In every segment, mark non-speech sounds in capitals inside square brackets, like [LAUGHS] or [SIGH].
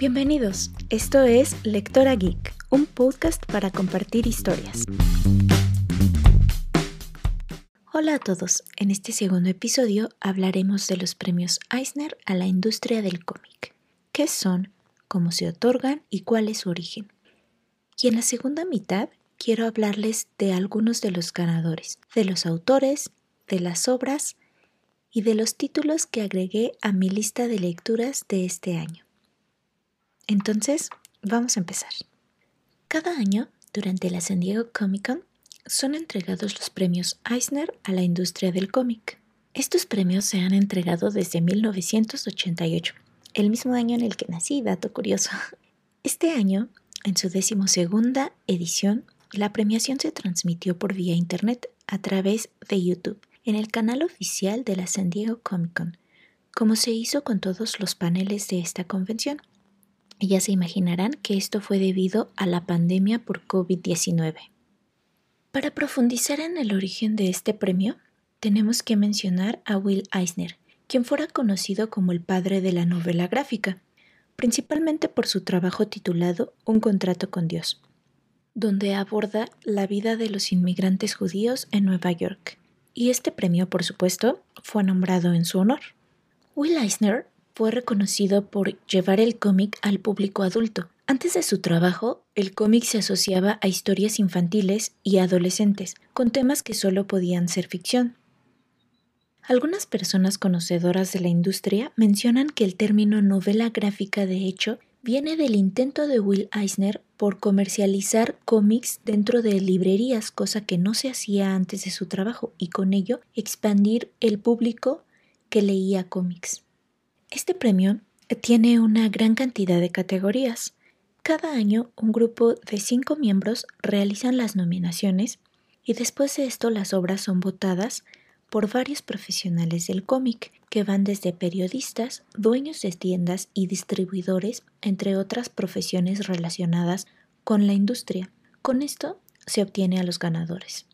Bienvenidos, esto es Lectora Geek, un podcast para compartir historias. Hola a todos, en este segundo episodio hablaremos de los premios Eisner a la industria del cómic. ¿Qué son? ¿Cómo se otorgan? ¿Y cuál es su origen? Y en la segunda mitad quiero hablarles de algunos de los ganadores, de los autores, de las obras y de los títulos que agregué a mi lista de lecturas de este año. Entonces, vamos a empezar. Cada año, durante la San Diego Comic Con, son entregados los premios Eisner a la industria del cómic. Estos premios se han entregado desde 1988, el mismo año en el que nací, dato curioso. [LAUGHS] Este año, en su decimosegunda edición, la premiación se transmitió por vía internet a través de YouTube, en el canal oficial de la San Diego Comic Con, como se hizo con todos los paneles de esta convención. Ya se imaginarán que esto fue debido a la pandemia por COVID-19. Para profundizar en el origen de este premio, tenemos que mencionar a Will Eisner, quien fuera conocido como el padre de la novela gráfica, principalmente por su trabajo titulado Un contrato con Dios, donde aborda la vida de los inmigrantes judíos en Nueva York. Y este premio, por supuesto, fue nombrado en su honor. Will Eisner fue reconocido por llevar el cómic al público adulto. Antes de su trabajo, el cómic se asociaba a historias infantiles y adolescentes, con temas que solo podían ser ficción. Algunas personas conocedoras de la industria mencionan que el término novela gráfica de hecho viene del intento de Will Eisner por comercializar cómics dentro de librerías, cosa que no se hacía antes de su trabajo, y con ello expandir el público que leía cómics. Este premio tiene una gran cantidad de categorías. Cada año un grupo de cinco miembros realizan las nominaciones y después de esto las obras son votadas por varios profesionales del cómic, que van desde periodistas, dueños de tiendas y distribuidores, entre otras profesiones relacionadas con la industria. Con esto se obtiene a los ganadores.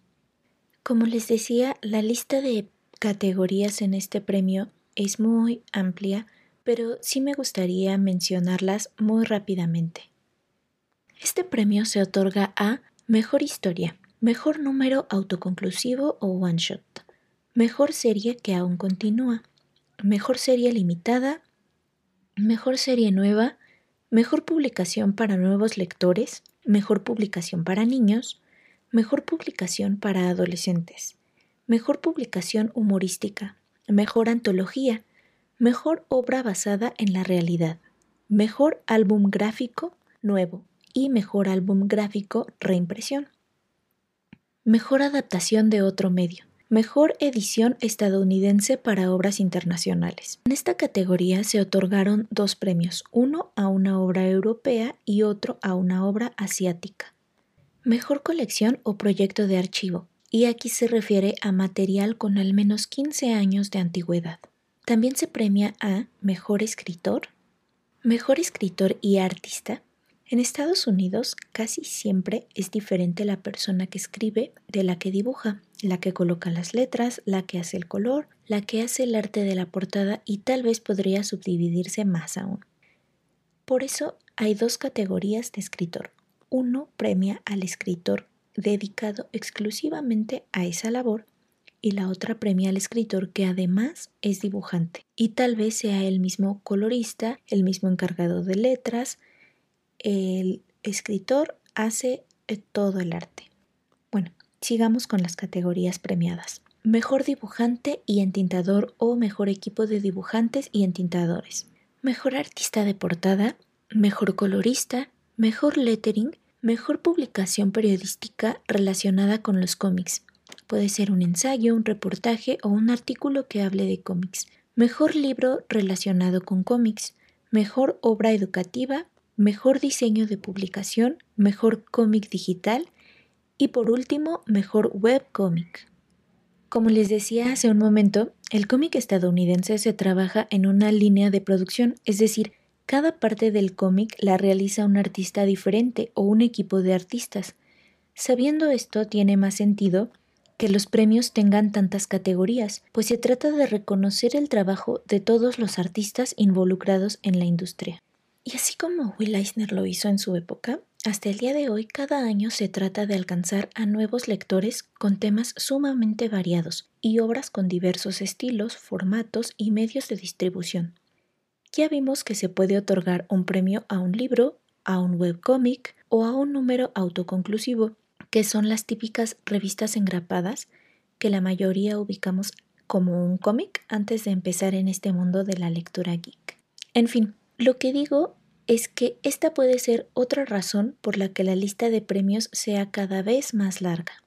Como les decía, la lista de categorías en este premio es muy amplia, pero sí me gustaría mencionarlas muy rápidamente. Este premio se otorga a Mejor Historia, Mejor Número Autoconclusivo o One Shot, Mejor Serie que aún continúa, Mejor Serie Limitada, Mejor Serie Nueva, Mejor Publicación para Nuevos Lectores, Mejor Publicación para Niños, Mejor Publicación para Adolescentes, Mejor Publicación Humorística, Mejor antología, mejor obra basada en la realidad, mejor álbum gráfico nuevo y mejor álbum gráfico reimpresión. Mejor adaptación de otro medio. Mejor edición estadounidense para obras internacionales. En esta categoría se otorgaron dos premios, uno a una obra europea y otro a una obra asiática. Mejor colección o proyecto de archivo y aquí se refiere a material con al menos 15 años de antigüedad. También se premia a Mejor Escritor, Mejor Escritor y Artista. En Estados Unidos casi siempre es diferente la persona que escribe de la que dibuja, la que coloca las letras, la que hace el color, la que hace el arte de la portada y tal vez podría subdividirse más aún. Por eso hay dos categorías de escritor. Uno premia al escritor dedicado exclusivamente a esa labor y la otra premia al escritor que además es dibujante y tal vez sea el mismo colorista, el mismo encargado de letras, el escritor hace todo el arte. Bueno, sigamos con las categorías premiadas. Mejor dibujante y entintador o mejor equipo de dibujantes y entintadores. Mejor artista de portada, mejor colorista, mejor lettering, Mejor publicación periodística relacionada con los cómics. Puede ser un ensayo, un reportaje o un artículo que hable de cómics. Mejor libro relacionado con cómics. Mejor obra educativa. Mejor diseño de publicación. Mejor cómic digital. Y por último, mejor webcómic. Como les decía hace un momento, el cómic estadounidense se trabaja en una línea de producción, es decir, cada parte del cómic la realiza un artista diferente o un equipo de artistas. Sabiendo esto, tiene más sentido que los premios tengan tantas categorías, pues se trata de reconocer el trabajo de todos los artistas involucrados en la industria. Y así como Will Eisner lo hizo en su época, hasta el día de hoy cada año se trata de alcanzar a nuevos lectores con temas sumamente variados y obras con diversos estilos, formatos y medios de distribución. Ya vimos que se puede otorgar un premio a un libro, a un webcómic o a un número autoconclusivo, que son las típicas revistas engrapadas que la mayoría ubicamos como un cómic antes de empezar en este mundo de la lectura geek. En fin, lo que digo es que esta puede ser otra razón por la que la lista de premios sea cada vez más larga.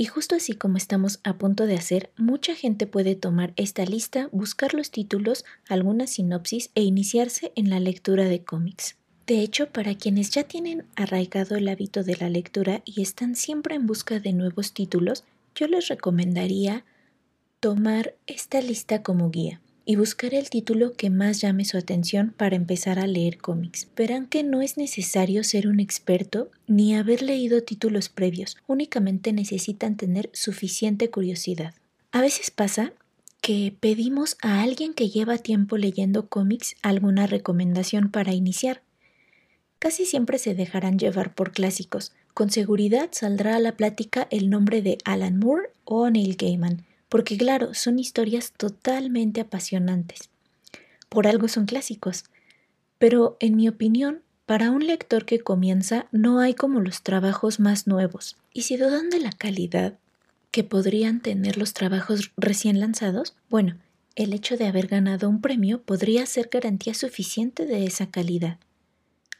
Y justo así como estamos a punto de hacer, mucha gente puede tomar esta lista, buscar los títulos, alguna sinopsis e iniciarse en la lectura de cómics. De hecho, para quienes ya tienen arraigado el hábito de la lectura y están siempre en busca de nuevos títulos, yo les recomendaría tomar esta lista como guía y buscar el título que más llame su atención para empezar a leer cómics. Verán que no es necesario ser un experto ni haber leído títulos previos, únicamente necesitan tener suficiente curiosidad. A veces pasa que pedimos a alguien que lleva tiempo leyendo cómics alguna recomendación para iniciar. Casi siempre se dejarán llevar por clásicos. Con seguridad saldrá a la plática el nombre de Alan Moore o Neil Gaiman, porque claro, son historias totalmente apasionantes. Por algo son clásicos. Pero, en mi opinión, para un lector que comienza no hay como los trabajos más nuevos. Y si dudan de la calidad que podrían tener los trabajos recién lanzados, bueno, el hecho de haber ganado un premio podría ser garantía suficiente de esa calidad.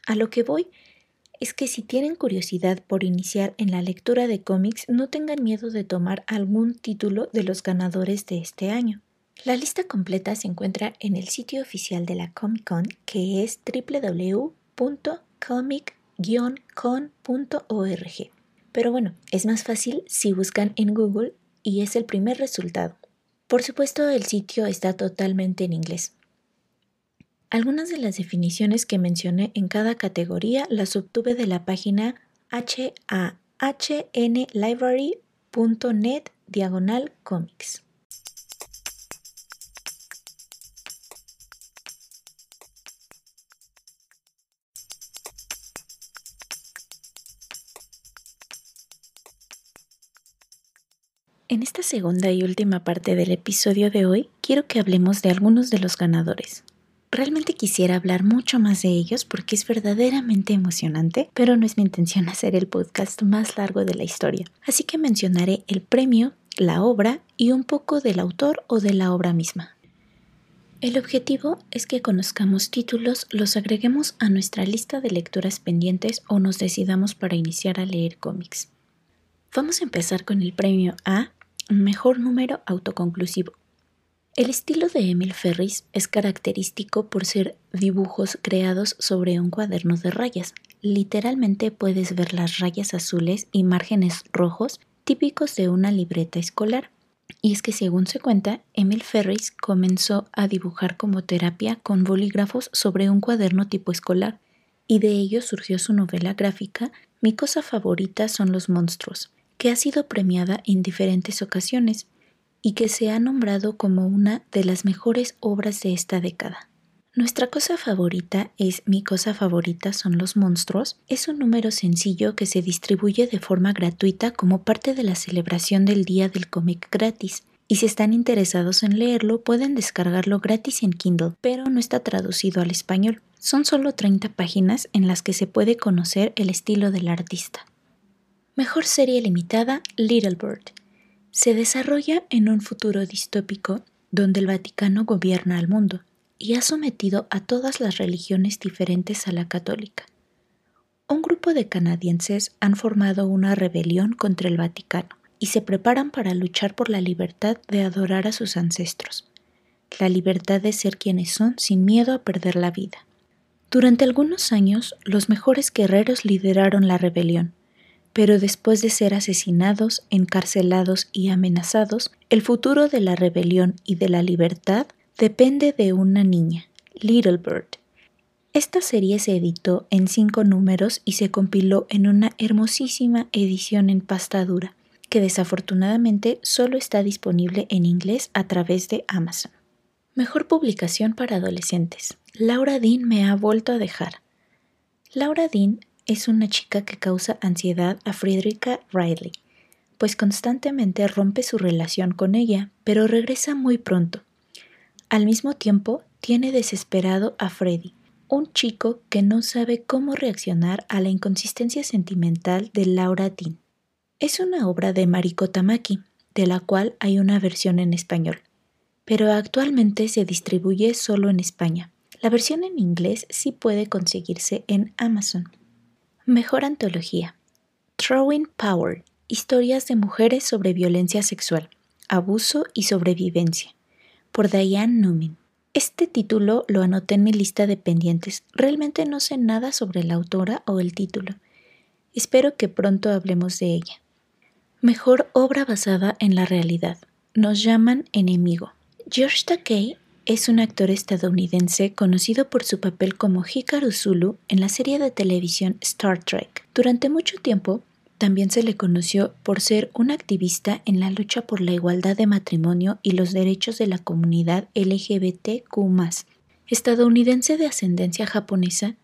A lo que voy es que si tienen curiosidad por iniciar en la lectura de cómics, no tengan miedo de tomar algún título de los ganadores de este año. La lista completa se encuentra en el sitio oficial de la Comic Con, que es www.comic-con.org. Pero bueno, es más fácil si buscan en Google y es el primer resultado. Por supuesto, el sitio está totalmente en inglés. Algunas de las definiciones que mencioné en cada categoría las obtuve de la página hahnlibrary.net diagonal comics. En esta segunda y última parte del episodio de hoy, quiero que hablemos de algunos de los ganadores. Realmente quisiera hablar mucho más de ellos porque es verdaderamente emocionante, pero no es mi intención [LAUGHS] hacer el podcast más largo de la historia. Así que mencionaré el premio, la obra y un poco del autor o de la obra misma. El objetivo es que conozcamos títulos, los agreguemos a nuestra lista de lecturas pendientes o nos decidamos para iniciar a leer cómics. Vamos a empezar con el premio A, Mejor número autoconclusivo. El estilo de Emil Ferris es característico por ser dibujos creados sobre un cuaderno de rayas. Literalmente puedes ver las rayas azules y márgenes rojos típicos de una libreta escolar. Y es que según se cuenta, Emil Ferris comenzó a dibujar como terapia con bolígrafos sobre un cuaderno tipo escolar, y de ello surgió su novela gráfica Mi cosa favorita son los monstruos, que ha sido premiada en diferentes ocasiones y que se ha nombrado como una de las mejores obras de esta década. Nuestra cosa favorita es Mi cosa favorita son los monstruos. Es un número sencillo que se distribuye de forma gratuita como parte de la celebración del Día del Cómic gratis. Y si están interesados en leerlo, pueden descargarlo gratis en Kindle, pero no está traducido al español. Son solo 30 páginas en las que se puede conocer el estilo del artista. Mejor serie limitada, Little Bird se desarrolla en un futuro distópico donde el Vaticano gobierna al mundo y ha sometido a todas las religiones diferentes a la católica. Un grupo de canadienses han formado una rebelión contra el Vaticano y se preparan para luchar por la libertad de adorar a sus ancestros, la libertad de ser quienes son sin miedo a perder la vida. Durante algunos años, los mejores guerreros lideraron la rebelión, pero después de ser asesinados, encarcelados y amenazados, el futuro de la rebelión y de la libertad depende de una niña, Little Bird. Esta serie se editó en cinco números y se compiló en una hermosísima edición en pasta dura, que desafortunadamente solo está disponible en inglés a través de Amazon. Mejor publicación para adolescentes. Laura Dean me ha vuelto a dejar. Laura Dean es una chica que causa ansiedad a Friedrika Riley, pues constantemente rompe su relación con ella, pero regresa muy pronto. Al mismo tiempo, tiene desesperado a Freddy, un chico que no sabe cómo reaccionar a la inconsistencia sentimental de Laura Dean. Es una obra de Mariko Tamaki, de la cual hay una versión en español, pero actualmente se distribuye solo en España. La versión en inglés sí puede conseguirse en Amazon. Mejor antología. Throwing Power. Historias de mujeres sobre violencia sexual, abuso y sobrevivencia. Por Diane Newman. Este título lo anoté en mi lista de pendientes. Realmente no sé nada sobre la autora o el título. Espero que pronto hablemos de ella. Mejor obra basada en la realidad. Nos llaman enemigo. George Takei es un actor estadounidense conocido por su papel como Hikaru Zulu en la serie de televisión Star Trek. Durante mucho tiempo también se le conoció por ser un activista en la lucha por la igualdad de matrimonio y los derechos de la comunidad LGBTQ. Estadounidense de ascendencia japonesa,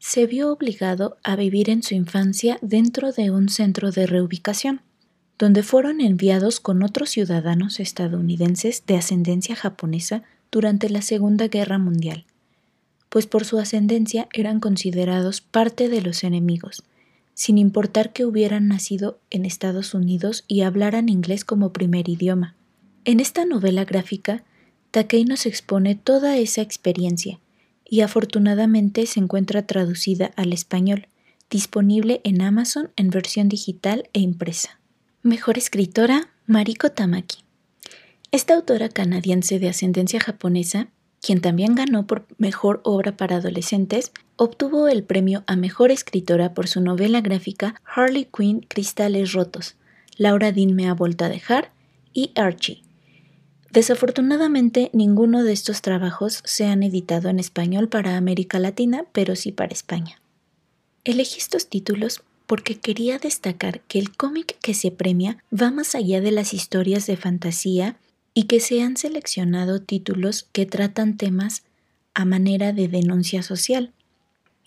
se vio obligado a vivir en su infancia dentro de un centro de reubicación, donde fueron enviados con otros ciudadanos estadounidenses de ascendencia japonesa durante la Segunda Guerra Mundial, pues por su ascendencia eran considerados parte de los enemigos sin importar que hubieran nacido en Estados Unidos y hablaran inglés como primer idioma. En esta novela gráfica, Takei nos expone toda esa experiencia y afortunadamente se encuentra traducida al español, disponible en Amazon en versión digital e impresa. Mejor escritora, Mariko Tamaki. Esta autora canadiense de ascendencia japonesa quien también ganó por Mejor Obra para Adolescentes, obtuvo el premio a Mejor Escritora por su novela gráfica Harley Quinn Cristales Rotos, Laura Dean me ha vuelto a dejar y Archie. Desafortunadamente, ninguno de estos trabajos se han editado en español para América Latina, pero sí para España. Elegí estos títulos porque quería destacar que el cómic que se premia va más allá de las historias de fantasía y que se han seleccionado títulos que tratan temas a manera de denuncia social.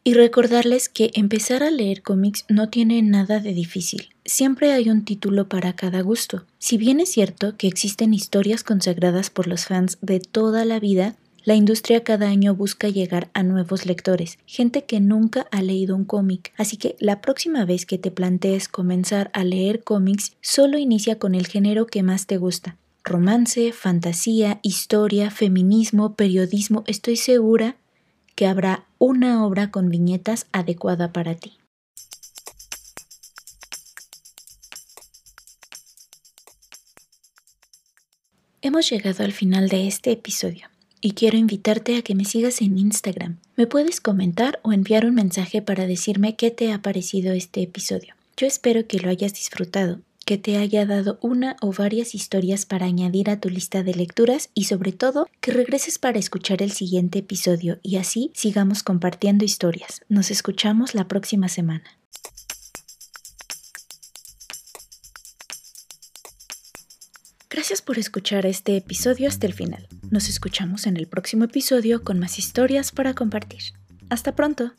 Y recordarles que empezar a leer cómics no tiene nada de difícil. Siempre hay un título para cada gusto. Si bien es cierto que existen historias consagradas por los fans de toda la vida, la industria cada año busca llegar a nuevos lectores, gente que nunca ha leído un cómic, así que la próxima vez que te plantees comenzar a leer cómics, solo inicia con el género que más te gusta romance, fantasía, historia, feminismo, periodismo, estoy segura que habrá una obra con viñetas adecuada para ti. Hemos llegado al final de este episodio y quiero invitarte a que me sigas en Instagram. Me puedes comentar o enviar un mensaje para decirme qué te ha parecido este episodio. Yo espero que lo hayas disfrutado que te haya dado una o varias historias para añadir a tu lista de lecturas y sobre todo que regreses para escuchar el siguiente episodio y así sigamos compartiendo historias. Nos escuchamos la próxima semana. Gracias por escuchar este episodio hasta el final. Nos escuchamos en el próximo episodio con más historias para compartir. Hasta pronto.